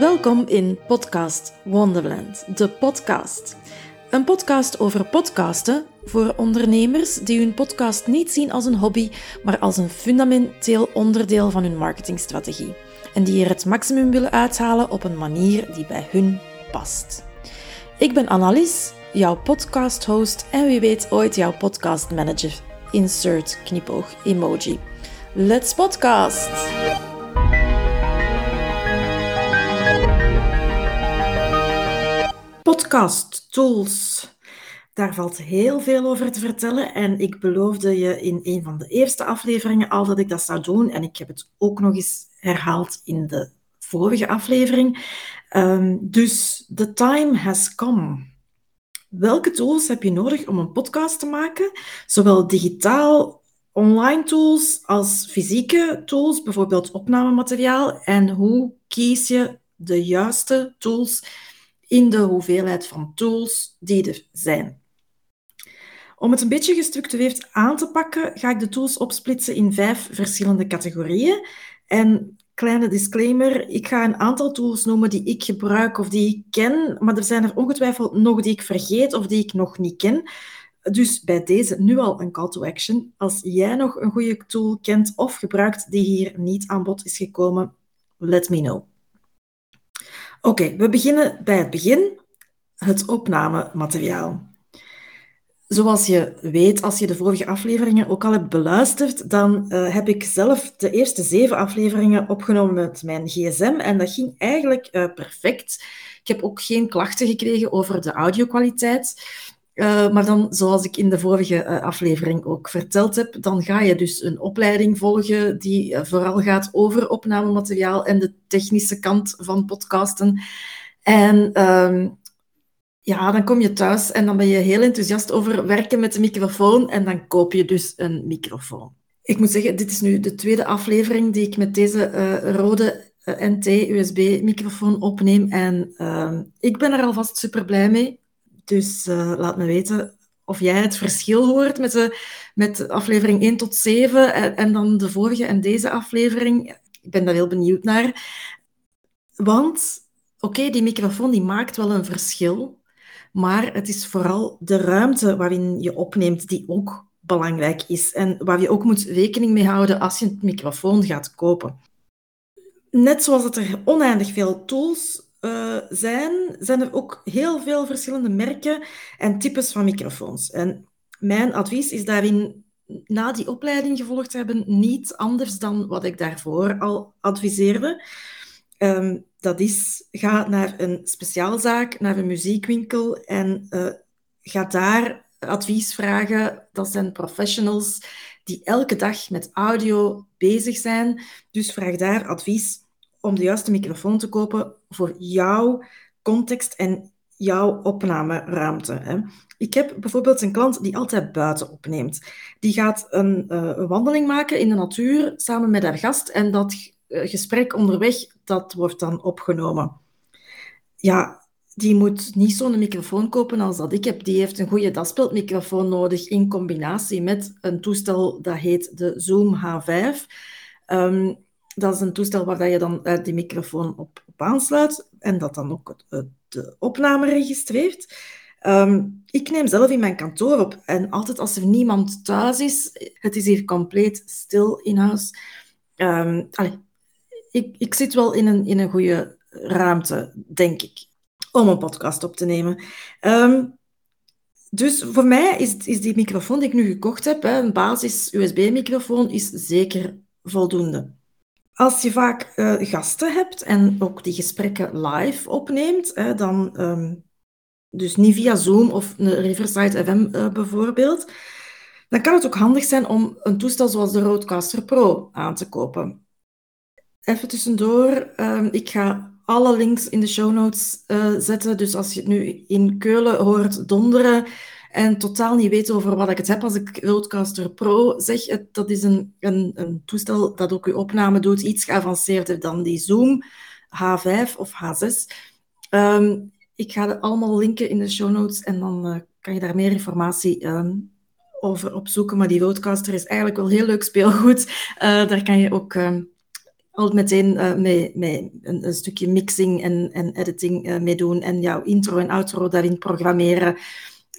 Welkom in Podcast Wonderland, de podcast. Een podcast over podcasten voor ondernemers die hun podcast niet zien als een hobby, maar als een fundamenteel onderdeel van hun marketingstrategie. En die er het maximum willen uithalen op een manier die bij hun past. Ik ben Annelies, jouw podcast-host en wie weet ooit jouw podcast-manager. Insert knipoog emoji. Let's podcast! Podcast tools. Daar valt heel veel over te vertellen en ik beloofde je in een van de eerste afleveringen al dat ik dat zou doen en ik heb het ook nog eens herhaald in de vorige aflevering. Um, dus the time has come. Welke tools heb je nodig om een podcast te maken? Zowel digitaal, online tools als fysieke tools, bijvoorbeeld opnamemateriaal. En hoe kies je de juiste tools in de hoeveelheid van tools die er zijn? Om het een beetje gestructureerd aan te pakken, ga ik de tools opsplitsen in vijf verschillende categorieën. En kleine disclaimer, ik ga een aantal tools noemen die ik gebruik of die ik ken, maar er zijn er ongetwijfeld nog die ik vergeet of die ik nog niet ken. Dus bij deze nu al een call to action. Als jij nog een goede tool kent of gebruikt die hier niet aan bod is gekomen, let me know. Oké, we beginnen bij het begin. Het opnamemateriaal. Zoals je weet, als je de vorige afleveringen ook al hebt beluisterd, dan uh, heb ik zelf de eerste zeven afleveringen opgenomen met mijn gsm en dat ging eigenlijk uh, perfect. Ik heb ook geen klachten gekregen over de audiokwaliteit. Uh, maar dan, zoals ik in de vorige aflevering ook verteld heb, dan ga je dus een opleiding volgen die vooral gaat over opnamemateriaal en de technische kant van podcasten. En ehm, ja, dan kom je thuis en dan ben je heel enthousiast over werken met de microfoon en dan koop je dus een microfoon. Ik moet zeggen, dit is nu de tweede aflevering die ik met deze rode NT-USB-microfoon opneem en uh, ik ben er alvast super blij mee. Dus eh, laat me weten of jij het verschil hoort met, de, met aflevering 1 tot 7 en, en dan de vorige en deze aflevering. Ik ben daar heel benieuwd naar. Want, oké, die microfoon die maakt wel een verschil, maar het is vooral de ruimte waarin je opneemt die ook belangrijk is en waar je ook moet rekening mee houden als je een microfoon gaat kopen. Net zoals dat er oneindig veel tools uh, zijn, zijn er ook heel veel verschillende merken en types van microfoons. En mijn advies is daarin na die opleiding gevolgd hebben niet anders dan wat ik daarvoor al adviseerde. Um, dat is, ga naar een speciaalzaak, naar een muziekwinkel en uh, ga daar advies vragen. Dat zijn professionals die elke dag met audio bezig zijn. Dus vraag daar advies om de juiste microfoon te kopen voor jouw context en jouw opnameruimte. Hè. Ik heb bijvoorbeeld een klant die altijd buiten opneemt. Die gaat een, een wandeling maken in de natuur samen met haar gast en dat eh, gesprek onderweg, dat wordt dan opgenomen. Ja, die moet niet zo'n microfoon kopen als dat ik heb. Die heeft een goede daspeldmicrofoon nodig in combinatie met een toestel dat heet de Zoom H5. Um, dat is een toestel waar je dan uh, die microfoon op, op, aansluit en dat dan ook de opname registreert. Um, ik neem zelf in mijn kantoor op en altijd als er niemand thuis is, het is hier compleet stil in huis. Um, allez, ik, ik zit wel in een, in een goede ruimte, denk ik, om een podcast op te nemen. Um, dus voor mij is, is die microfoon die ik nu gekocht heb, hè, een basis USB-microfoon, is zeker voldoende. Als je vaak uh, gasten hebt en ook die gesprekken live opneemt, hè, dan um, dus niet via Zoom of Riverside FM uh, bijvoorbeeld, dan kan het ook handig zijn om een toestel zoals de Rodecaster Pro aan te kopen. Even tussendoor, um, ik ga alle links in de show notes uh, zetten. Dus als je het nu in Keulen hoort donderen en totaal niet weet over wat ik het heb als ik Roadcaster Pro zeg, het, dat is een, een, een, toestel dat ook je opname doet, iets geavanceerder dan die Zoom H5 of H6. Um, ehm, ik ga het allemaal linken in de show notes en dan uh, kan je daar meer informatie um, over opzoeken. Maar die Roadcaster is eigenlijk wel heel leuk speelgoed. Uh, daar kan je ook... Um, al meteen uh, mee, mee een, stukje mixing en, en editing uh, meedoen en jouw intro en outro daarin programmeren,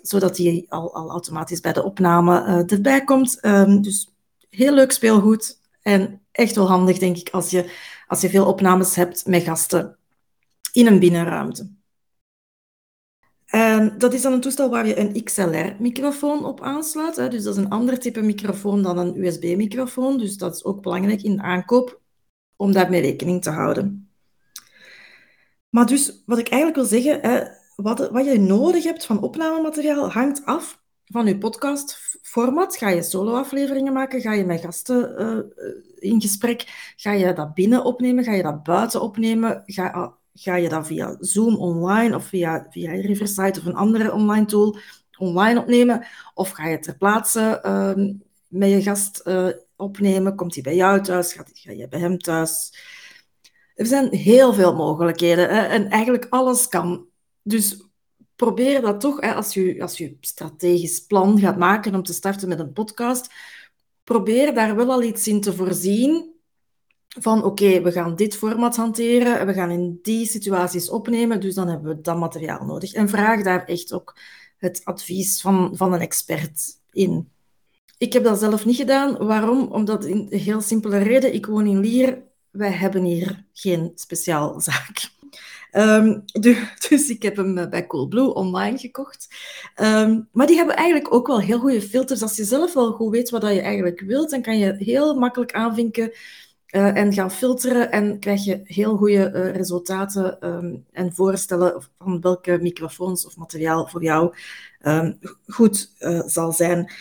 zodat die al, al automatisch bij de opname uh, erbij komt. Um, dus heel leuk speelgoed en echt wel handig, denk ik, als je, als je veel opnames hebt met gasten in een binnenruimte. En dat is dan een toestel waar je een XLR-microfoon op aansluit. Hè. Dus dat is een ander type microfoon dan een USB-microfoon. Dus dat is ook belangrijk in de aankoop om daarmee rekening te houden. Maar dus, wat ik eigenlijk wil zeggen, hè, wat, wat je nodig hebt van opnamemateriaal hangt af van je podcastformat. Ga je solo-afleveringen maken? Ga je met gasten uh, in gesprek? Ga je dat binnen opnemen? Ga je dat buiten opnemen? Ga, ga je dat via Zoom online of via, via Riverside of een andere online tool online opnemen? Of ga je ter plaatse uh, met je gast uh, opnemen? Komt hij bij jou thuis? Ga, ga je bij hem thuis? Er zijn heel veel mogelijkheden en eigenlijk alles kan. Dus probeer dat toch, hè, als, je, als je strategisch plan gaat maken om te starten met een podcast, probeer daar wel al iets in te voorzien van oké, we gaan dit format hanteren en we gaan in die situaties opnemen, dus dan hebben we dat materiaal nodig. En vraag daar echt ook het advies van, van een expert in. Ik heb dat zelf niet gedaan. Waarom? Omdat in heel simpele reden, ik woon in Lier, wij hebben hier geen speciaalzaak. Um, dus, ik heb hem bij Coolblue online gekocht. Um, maar die hebben eigenlijk ook wel heel goede filters. Als je zelf wel goed weet wat je eigenlijk wilt, dan kan je heel makkelijk aanvinken uh, en gaan filteren en krijg je heel goede uh, resultaten um, en voorstellen van welke microfoons of materiaal voor jou goed zal zijn.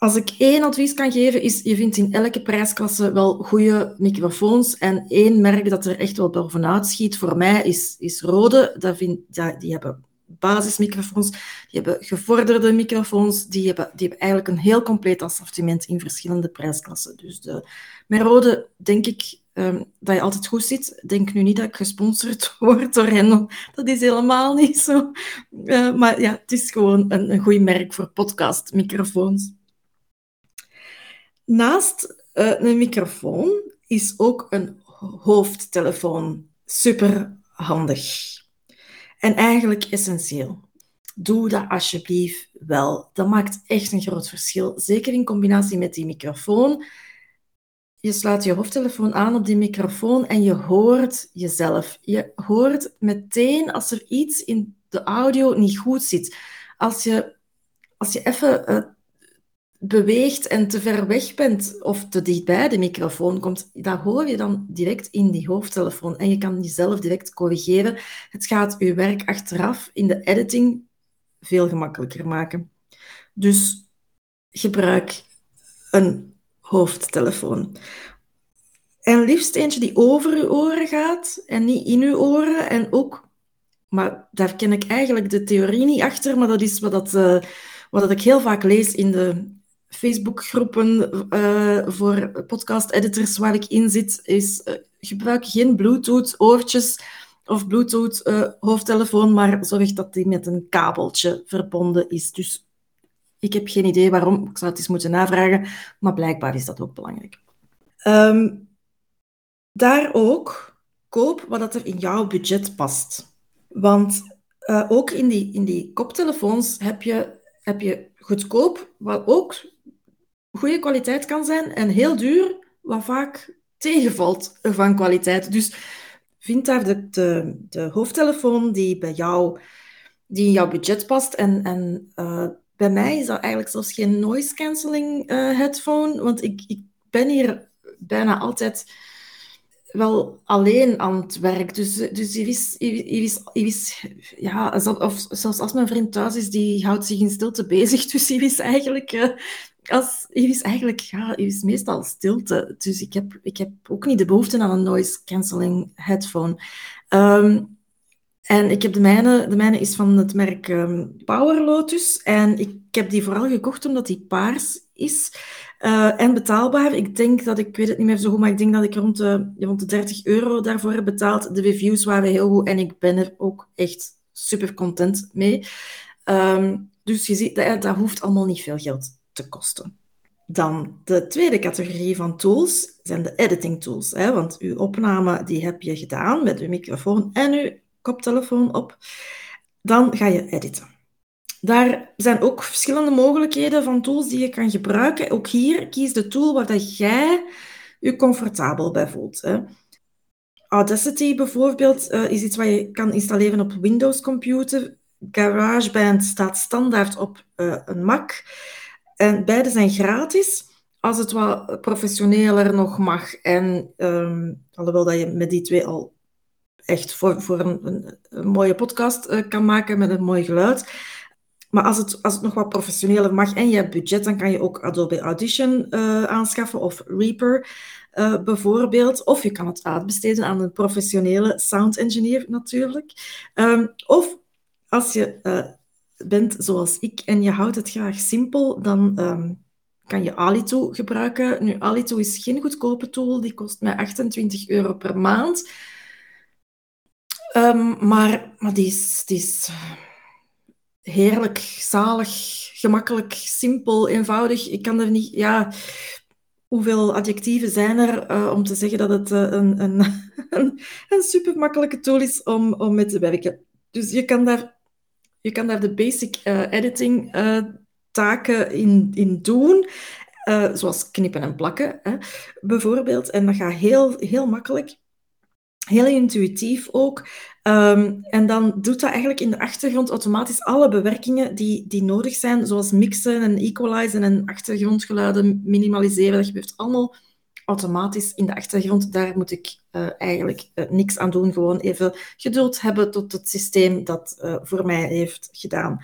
Als ik één advies kan geven, is je vindt in elke prijsklasse wel goede microfoons. En één merk dat er echt wel bovenuit schiet voor mij is, is Rode. Dat vind, die hebben basismicrofoons, die hebben gevorderde microfoons, die hebben, die hebben eigenlijk een heel compleet assortiment in verschillende prijsklassen. Dus de, met Rode denk ik um, dat je altijd goed zit. Denk nu niet dat ik gesponsord word door hen. Dat is helemaal niet zo. Uh, maar ja, het is gewoon een, een goed merk voor podcastmicrofoons. Naast uh, een microfoon is ook een hoofdtelefoon super handig. En eigenlijk essentieel. Doe dat alsjeblieft wel. Dat maakt echt een groot verschil. Zeker in combinatie met die microfoon. Je sluit je hoofdtelefoon aan op die microfoon en je hoort jezelf. Je hoort meteen als er iets in de audio niet goed zit. Als je, als je even uh, beweegt en te ver weg bent of te dichtbij de microfoon komt, dat hoor je dan direct in die hoofdtelefoon. En je kan jezelf direct corrigeren. Het gaat je werk achteraf in de editing veel gemakkelijker maken. Dus gebruik een hoofdtelefoon. En liefst eentje die over uw oren gaat en niet in uw oren. En ook, maar daar ken ik eigenlijk de theorie niet achter, maar dat is wat, dat, uh, wat dat ik heel vaak lees in de Facebookgroepen uh, voor podcast-editors waar ik in zit, is uh, gebruik geen Bluetooth-oortjes of Bluetooth-hoofdtelefoon, maar zorg dat die met een kabeltje verbonden is. Dus ik heb geen idee waarom, ik zou het eens moeten navragen, maar blijkbaar is dat ook belangrijk. Um, daar ook, koop wat er in jouw budget past. Want ook in die, in die koptelefoons heb je, heb je goedkoop, wat ook goede kwaliteit kan zijn, en heel duur, wat vaak tegenvalt van kwaliteit. Dus vind daar de, de, de hoofdtelefoon die bij jou, die in jouw budget past. En, en uh, bij mij is dat eigenlijk zelfs geen noise cancelling uh, headphone, want ik, ik ben hier bijna altijd wel alleen aan het werk. Dus, dus je wist, je, wist, je wist, ja, of zelfs als mijn vriend thuis is, die houdt zich in stilte bezig. Dus je wist eigenlijk, uh, als, je wist eigenlijk, ja, je wist meestal stilte. Dus ik heb, ik heb ook niet de behoefte aan een noise cancelling headphone. Um, en ik heb de mijne, de mijne is van het merk um, Power Lotus. En ik heb die vooral gekocht omdat die paars is. Uh, en betaalbaar. Ik denk dat, ik weet het niet meer zo goed, maar ik denk dat ik rond de, rond de 30 euro daarvoor heb betaald. De reviews waren heel goed en ik ben er ook echt super content mee. Um, dus je ziet, dat, dat hoeft allemaal niet veel geld te kosten. Dan de tweede categorie van tools zijn de editing tools. Hè? Want uw opname die heb je gedaan met uw microfoon en uw koptelefoon op. Dan ga je editen. Daar zijn ook verschillende mogelijkheden van tools die je kan gebruiken. Ook hier kies de tool waar dat jij je comfortabel bij voelt. Hè. Audacity bijvoorbeeld uh, is iets wat je kan installeren op Windows computer. GarageBand staat standaard op uh, een Mac. En beide zijn gratis. Als het wat professioneler nog mag. En um, alhoewel dat je met die twee al echt voor, voor een, een, mooie podcast uh, kan maken met een mooi geluid. Maar als het, als het nog wat professioneler mag en je hebt budget, dan kan je ook Adobe Audition uh, aanschaffen of Reaper uh, bijvoorbeeld. Of je kan het uitbesteden aan een professionele sound engineer natuurlijk. Um, of als je bent zoals ik en je houdt het graag simpel, dan um, kan je Alito gebruiken. Nu, Alito is geen goedkope tool, die kost mij 28 euro per maand. Um, maar, maar die is, die is heerlijk, zalig, gemakkelijk, simpel, eenvoudig. Ik kan er niet... Ja, hoeveel adjectieven zijn er uh, om te zeggen dat het uh, een, een, een, een super makkelijke tool is om, om mee te werken. Dus je kan daar, je kan daar de basic uh, editing taken in, in doen. zoals knippen en plakken, hè, bijvoorbeeld. En dat gaat heel, heel makkelijk. Heel intuïtief ook. Um, en dan doet dat eigenlijk in de achtergrond automatisch alle bewerkingen die, die nodig zijn, zoals mixen en equalizen en achtergrondgeluiden minimaliseren. Dat gebeurt allemaal automatisch in de achtergrond. Daar moet ik uh, eigenlijk uh, niks aan doen. Gewoon even geduld hebben tot het systeem dat uh, voor mij heeft gedaan.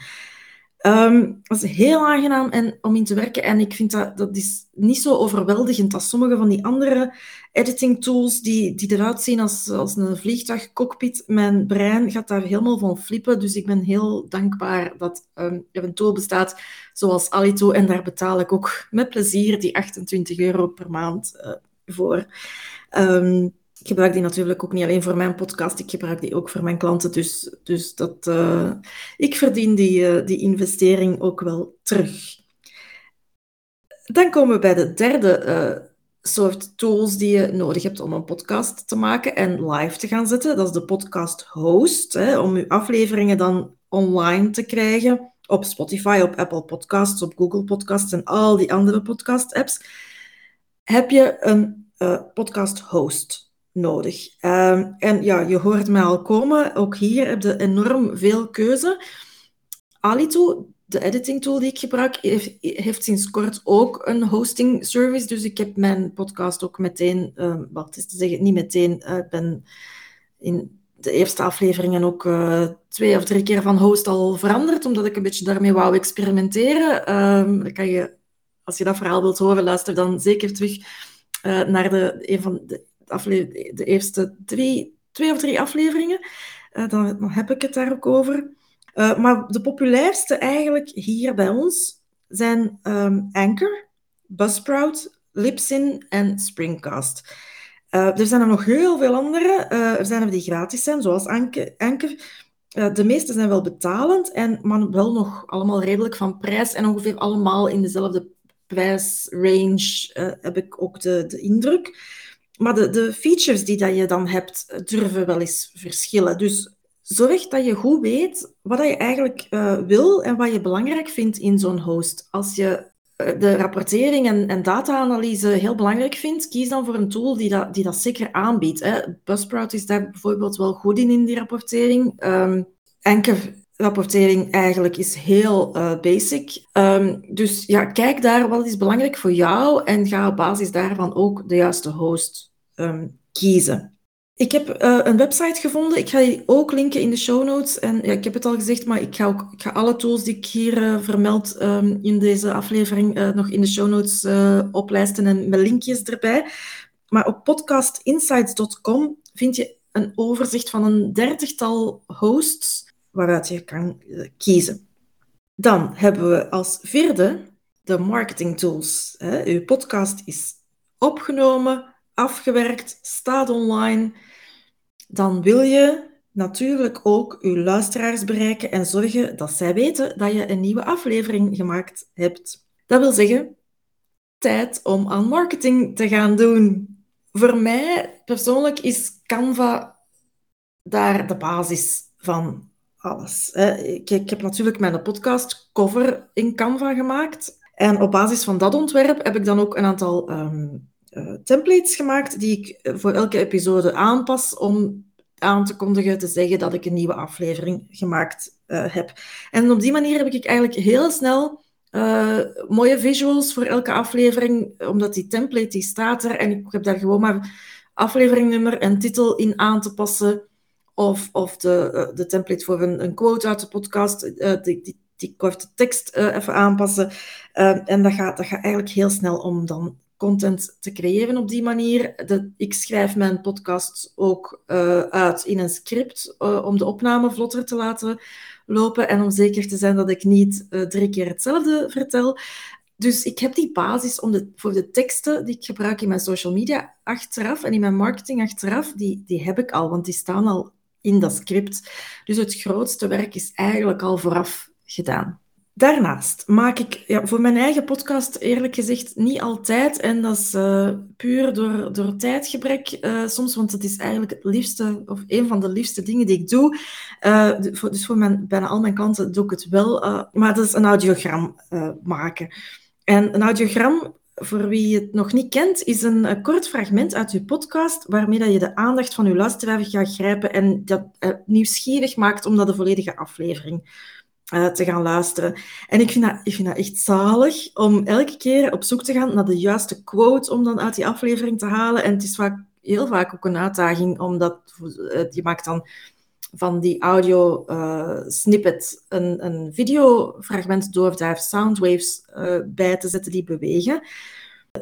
Um, dat is heel aangenaam en, om in te werken. En ik vind dat, dat is niet zo overweldigend als sommige van die andere editing tools die, die eruit zien als, als een vliegtuigcockpit. Mijn brein gaat daar helemaal van flippen. Dus ik ben heel dankbaar dat um, er een tool bestaat zoals Alito. En daar betaal ik ook met plezier die 28 euro per maand uh, voor. Um, ik gebruik die natuurlijk ook niet alleen voor mijn podcast, ik gebruik die ook voor mijn klanten. Dus, dus dat, uh, ik verdien die, uh, die investering ook wel terug. Dan komen we bij de derde uh, soort tools die je nodig hebt om een podcast te maken en live te gaan zetten. Dat is de podcast host, hè, om je afleveringen dan online te krijgen op Spotify, op Apple Podcasts, op Google Podcasts en al die andere podcast apps. Heb je een podcast host nodig. Um, en ja, je hoort mij al komen. Ook hier heb je enorm veel keuze. Alito, de editing tool die ik gebruik, heeft, sinds kort ook een hosting service. Dus ik heb mijn podcast ook meteen, uh, wat is te zeggen, niet meteen, uh, ben in de eerste afleveringen ook uh, twee of drie keer van host al veranderd, omdat ik een beetje daarmee wou experimenteren. Um, dan kan je, als je dat verhaal wilt horen, luister dan zeker terug uh, naar de, een van de de eerste drie, twee of drie afleveringen. Dan, dan, heb ik het daar ook over. Uh, maar de populairste eigenlijk hier bij ons zijn um, Anchor, Buzzsprout, Libsyn en Springcast. Uh, er zijn er nog heel veel andere. er zijn er die gratis zijn, zoals Anchor. de meeste zijn wel betalend, en, maar wel nog allemaal redelijk van prijs en ongeveer allemaal in dezelfde prijsrange, heb ik ook de, de indruk. Maar de, de features die dat je dan hebt, durven wel eens verschillen. Dus zorg dat je goed weet wat je eigenlijk uh, wil en wat je belangrijk vindt in zo'n host. Als je uh, de rapportering en, en data-analyse heel belangrijk vindt, kies dan voor een tool die dat, die dat zeker aanbiedt. Hè. Buzzsprout is daar bijvoorbeeld wel goed in, in die rapportering. Um, rapportering eigenlijk is heel uh, basic. Um, dus ja, kijk daar wat is belangrijk voor jou en ga op basis daarvan ook de juiste host um, kiezen. Ik heb uh, een website gevonden. Ik ga die ook linken in de show notes. En ja, ik heb het al gezegd, maar ik ga, ook, ik ga alle tools die ik hier uh, vermeld um, in deze aflevering nog in de show notes oplijsten en met linkjes erbij. Maar op podcastinsights.com vind je een overzicht van een dertigtal hosts waaruit je kan eh, kiezen. Dan hebben we als vierde de marketing tools. Uw podcast is opgenomen, afgewerkt, staat online. Dan wil je natuurlijk ook uw luisteraars bereiken en zorgen dat zij weten dat je een nieuwe aflevering gemaakt hebt. Dat wil zeggen, tijd om aan marketing te gaan doen. Voor mij persoonlijk is Canva daar de basis van Ik, ik heb natuurlijk mijn podcast cover in Canva gemaakt. En op basis van dat ontwerp heb ik dan ook een aantal ehm, eh, templates gemaakt die ik eh, voor elke episode aanpas om aan te kondigen, te zeggen dat ik een nieuwe aflevering gemaakt uh, heb. En op die manier heb ik eigenlijk heel snel mooie visuals voor elke aflevering, omdat die template die staat er en ik heb daar gewoon maar afleveringnummer en titel in aan te passen. Of, of de, de template voor een, een quote uit de podcast, die, die, die korte tekst even aanpassen. en dat gaat, dat gaat eigenlijk heel snel om dan content te creëren op die manier. De, ik schrijf mijn podcast ook uit in een script om de opname vlotter te laten lopen en om zeker te zijn dat ik niet drie keer hetzelfde vertel. Dus ik heb die basis om de, voor de teksten die ik gebruik in mijn social media achteraf en in mijn marketing achteraf, die, die heb ik al, want die staan al in dat script. Dus het grootste werk is eigenlijk al vooraf gedaan. Daarnaast maak ik ja, voor mijn eigen podcast eerlijk gezegd niet altijd. En dat is uh, puur door, door tijdgebrek uh, soms, want het is eigenlijk het liefste, of een van de liefste dingen die ik doe. Voor, dus voor mijn, bijna al mijn klanten doe ik het wel. maar dat is een audiogram maken. En een audiogram, voor wie het nog niet kent, is een, kort fragment uit je podcast waarmee dat je de aandacht van je luisteraar gaat grijpen en dat nieuwsgierig maakt om naar de volledige aflevering uh, te gaan luisteren. En ik vind, dat, ik vind dat echt zalig om elke keer op zoek te gaan naar de juiste quote om dan uit die aflevering te halen. En het is vaak, heel vaak ook een uitdaging, omdat uh, je maakt dan van die audio uh, snippet een, een videofragment door daar soundwaves bij te zetten die bewegen.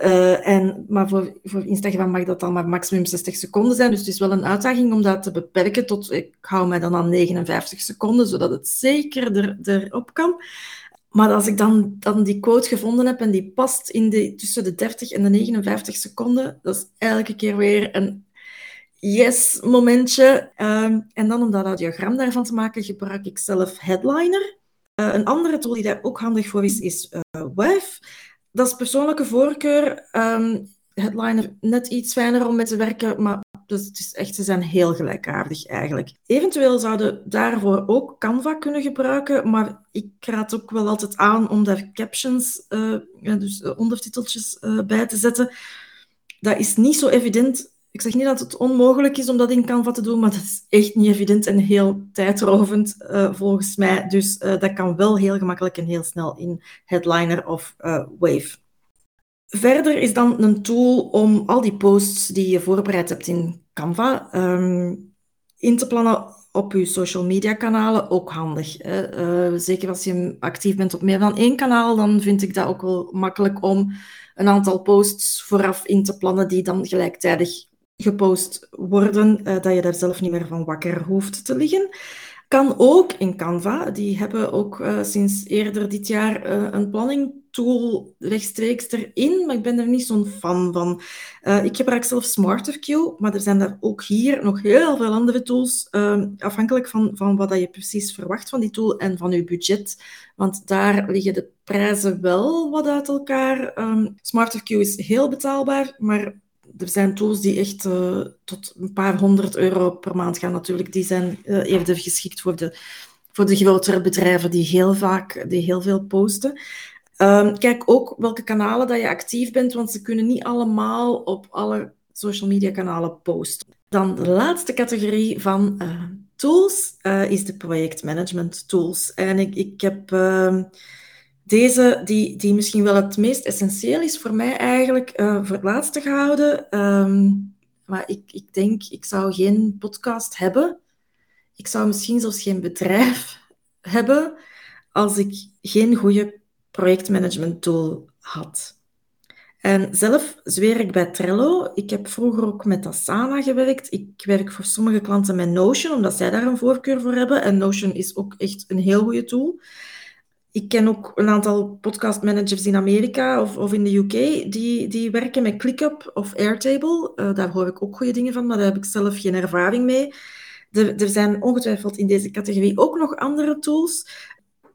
Uh, en, maar voor, voor Instagram mag dat dan maar maximum 60 seconden zijn. Dus het is wel een uitdaging om dat te beperken tot, ik hou mij dan aan 59 seconden, zodat het zeker er, erop kan. Maar als ik dan, dan die quote gevonden heb en die past in de, tussen de 30 en de 59 seconden, dat is elke keer weer een yes momentje. Uh, en dan om dat diagram daarvan te maken, gebruik ik zelf Headliner. Uh, een andere tool die daar ook handig voor is, is uh, dat is persoonlijke voorkeur. Um, headliner net iets fijner om mee te werken, maar dus het is echt, ze zijn heel gelijkaardig eigenlijk. Eventueel zouden daarvoor ook Canva kunnen gebruiken, maar ik raad ook wel altijd aan om daar captions, uh, dus ondertiteltjes bij te zetten. Dat is niet zo evident. Ik zeg niet dat het onmogelijk is om dat in Canva te doen, maar dat is echt niet evident en heel tijdrovend uh, volgens mij. Dus dat kan wel heel gemakkelijk en heel snel in Headliner of Wave. Verder is dan een tool om al die posts die je voorbereid hebt in Canva um, in te plannen op je social media kanalen ook handig. Zeker als je actief bent op meer dan één kanaal, dan vind ik dat ook wel makkelijk om een aantal posts vooraf in te plannen die dan gelijktijdig gepost worden, uh, dat je daar zelf niet meer van wakker hoeft te liggen. Kan ook in Canva. Die hebben ook uh, sinds eerder dit jaar een planning tool rechtstreeks erin, maar ik ben er niet zo'n fan van. Ik gebruik zelf SmarterQ, maar er zijn er ook hier nog heel veel andere tools, uh, afhankelijk van, van wat je precies verwacht van die tool en van je budget. Want daar liggen de prijzen wel wat uit elkaar. Um, SmarterQ is heel betaalbaar, maar er zijn tools die echt uh, tot een paar honderd euro per maand gaan natuurlijk. Die zijn eerder geschikt voor de, voor de grotere bedrijven die heel vaak, die heel veel posten. Um, kijk ook welke kanalen dat je actief bent, want ze kunnen niet allemaal op alle social media kanalen posten. Dan de laatste categorie van uh, tools uh, is de projectmanagement tools. En ik, ik heb uh, deze, die, die misschien wel het meest essentieel is voor mij eigenlijk, eh, voor het laatste gehouden. Um, maar ik, ik denk, ik zou geen podcast hebben. Ik zou misschien zelfs geen bedrijf hebben als ik geen goede projectmanagement tool had. En zelf zweer ik bij Trello. Ik heb vroeger ook met Asana gewerkt. Ik werk voor sommige klanten met Notion, omdat zij daar een voorkeur voor hebben. En Notion is ook echt een heel goede tool. Ik ken ook een aantal podcastmanagers in Amerika of, of in de UK die, die werken met ClickUp of Airtable. Uh, daar hoor ik ook goede dingen van, maar daar heb ik zelf geen ervaring mee. Er zijn ongetwijfeld in deze categorie ook nog andere tools.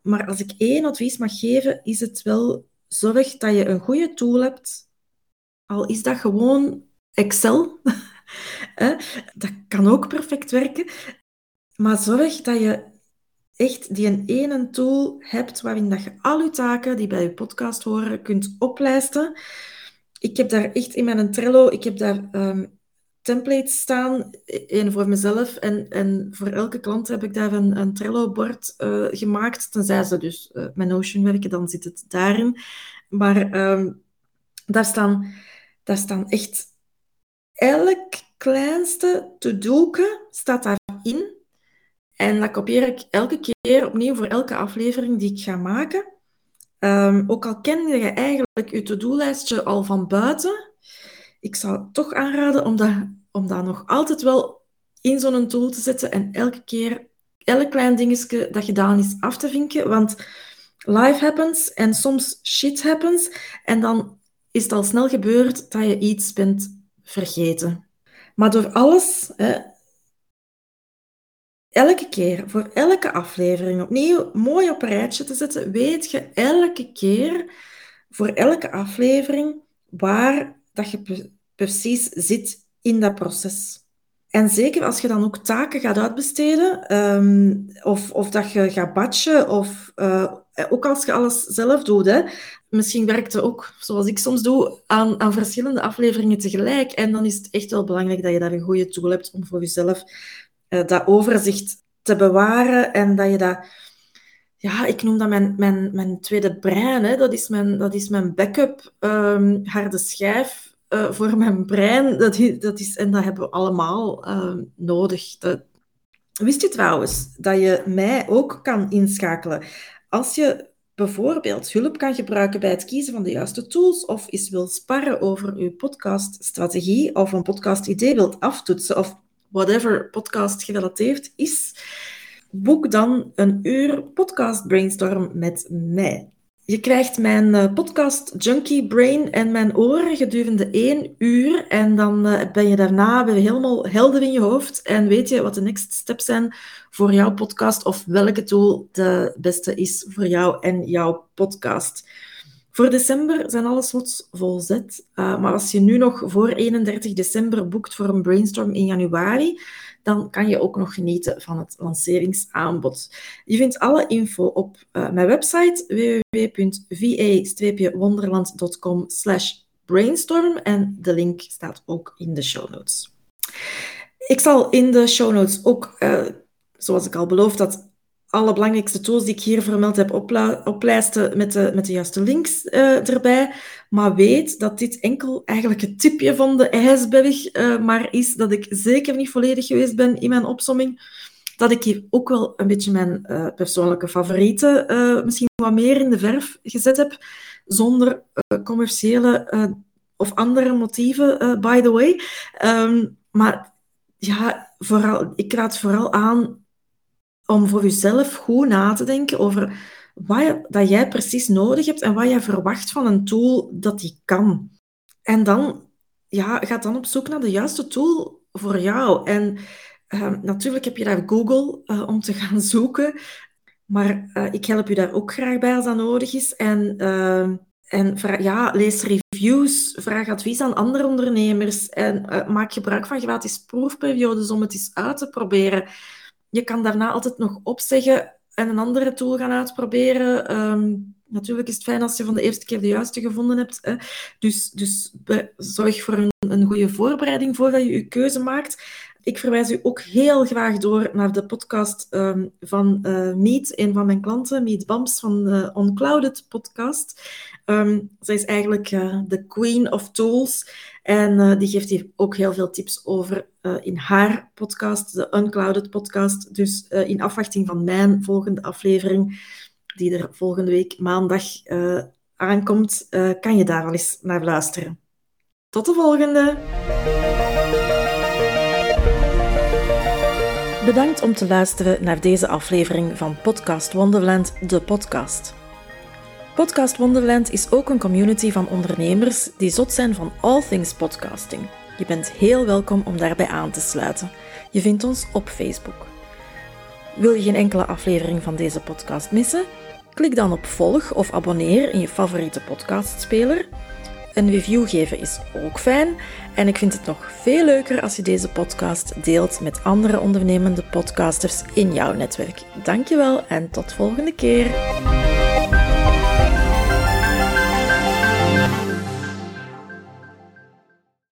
Maar als ik één advies mag geven, is het wel zorg dat je een goede tool hebt. Al is dat gewoon Excel. dat kan ook perfect werken. Maar zorg dat je echt die een ene tool hebt waarin dat je al je taken die bij je podcast horen kunt oplijsten. Ik heb daar echt in mijn Trello, ik heb daar ehm, templates staan, één voor mezelf en, en voor elke klant heb ik daar een, een Trello-bord uh, gemaakt. Tenzij ze dus uh, met Notion werken, dan zit het daarin. Maar um, daar, staan, daar staan echt elk kleinste to-do'ke staat daarin. En dat kopieer ik elke keer opnieuw voor elke aflevering die ik ga maken. Um, ook al ken je eigenlijk je to-do-lijstje al van buiten, ik zou toch aanraden om dat, om dat nog altijd wel in zo'n tool te zetten en elke keer, elk klein dingetje dat gedaan is, af te vinken. Want life happens en soms shit happens. En dan is het al snel gebeurd dat je iets bent vergeten. Maar door alles, hè, elke keer, voor elke aflevering opnieuw mooi op een rijtje te zetten, weet je elke keer, voor elke aflevering, waar dat je precies zit in dat proces. En zeker als je dan ook taken gaat uitbesteden, um, of, of dat je gaat batchen, of uh, ook als je alles zelf doet. Hè. Misschien werkt het ook, zoals ik soms doe, aan, aan verschillende afleveringen tegelijk. En dan is het echt wel belangrijk dat je daar een goede tool hebt om voor jezelf dat overzicht te bewaren en dat je dat ja, ik noem dat mijn, mijn, mijn tweede brein. Hè. Dat, is mijn, dat is mijn backup um, harde schijf uh, voor mijn brein. Dat, dat is, en dat hebben we allemaal uh, nodig. Wist je trouwens dat je mij ook kan inschakelen als je bijvoorbeeld hulp kan gebruiken bij het kiezen van de juiste tools of eens wil sparren over je podcaststrategie of een podcast-idee wilt aftoetsen of whatever podcast gerelateerd is, boek dan een uur podcast brainstorm met mij. Je krijgt mijn uh, podcast Junkie Brain en mijn oren gedurende één uur. En dan uh, ben je daarna helemaal helder in je hoofd. En weet je wat de next steps zijn voor jouw podcast of welke tool de beste is voor jou en jouw podcast. Voor december zijn alle slots volzet. Uh, maar als je nu nog voor 31 december boekt voor een brainstorm in januari, dan kan je ook nog genieten van het lanceringsaanbod. Je vindt alle info op uh, mijn website www.va-wonderland.com brainstorm en de link staat ook in de show notes. Ik zal in de show notes ook, uh, zoals ik al beloofd had, alle belangrijkste tools die ik hier vermeld heb oplijsten met de, met de juiste links uh, erbij. Maar weet dat dit enkel eigenlijk het tipje van de ijsberg uh, maar is, dat ik zeker niet volledig geweest ben in mijn opsomming. Dat ik hier ook wel een beetje mijn uh, persoonlijke favorieten misschien wat meer in de verf gezet heb, zonder commerciële of andere motieven, by the way. Um, maar ja, vooral, ik raad vooral aan om voor jezelf goed na te denken over wat dat jij precies nodig hebt en wat jij verwacht van een tool dat die kan. En dan ja, ga dan op zoek naar de juiste tool voor jou. En uh, natuurlijk heb je daar Google uh, om te gaan zoeken, maar uh, ik help je daar ook graag bij als dat nodig is. En, en ja, lees reviews, vraag advies aan andere ondernemers en maak gebruik van gratis proefperiodes om het eens uit te proberen je kan daarna altijd nog opzeggen en een andere tool gaan uitproberen. Um, natuurlijk is het fijn als je van de eerste keer de juiste gevonden hebt. Hè. Dus, dus zorg voor een, een goede voorbereiding voordat je je keuze maakt. Ik verwijs u ook heel graag door naar de podcast um, van uh, Meet, een van mijn klanten, Meet Bams van de Unclouded podcast. Um, zij is eigenlijk uh, de queen of tools. En uh, die geeft hier ook heel veel tips over uh, in haar podcast, de Unclouded podcast. Dus in afwachting van mijn volgende aflevering, die er volgende week maandag aankomt, kan je daar wel eens naar luisteren. Tot de volgende! Bedankt om te luisteren naar deze aflevering van Podcast Wonderland, de podcast. Podcast Wonderland is ook een community van ondernemers die zot zijn van all things podcasting. Je bent heel welkom om daarbij aan te sluiten. Je vindt ons op Facebook. Wil je geen enkele aflevering van deze podcast missen? Klik dan op volg of abonneer in je favoriete podcastspeler. Een review geven is ook fijn en ik vind het nog veel leuker als je deze podcast deelt met andere ondernemende podcasters in jouw netwerk. Dankjewel en tot volgende keer.